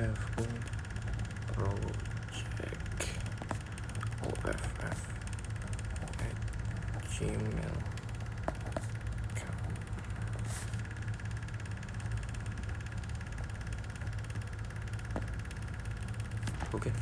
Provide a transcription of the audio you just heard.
careful. I'll check OFF at Gmail. Okay.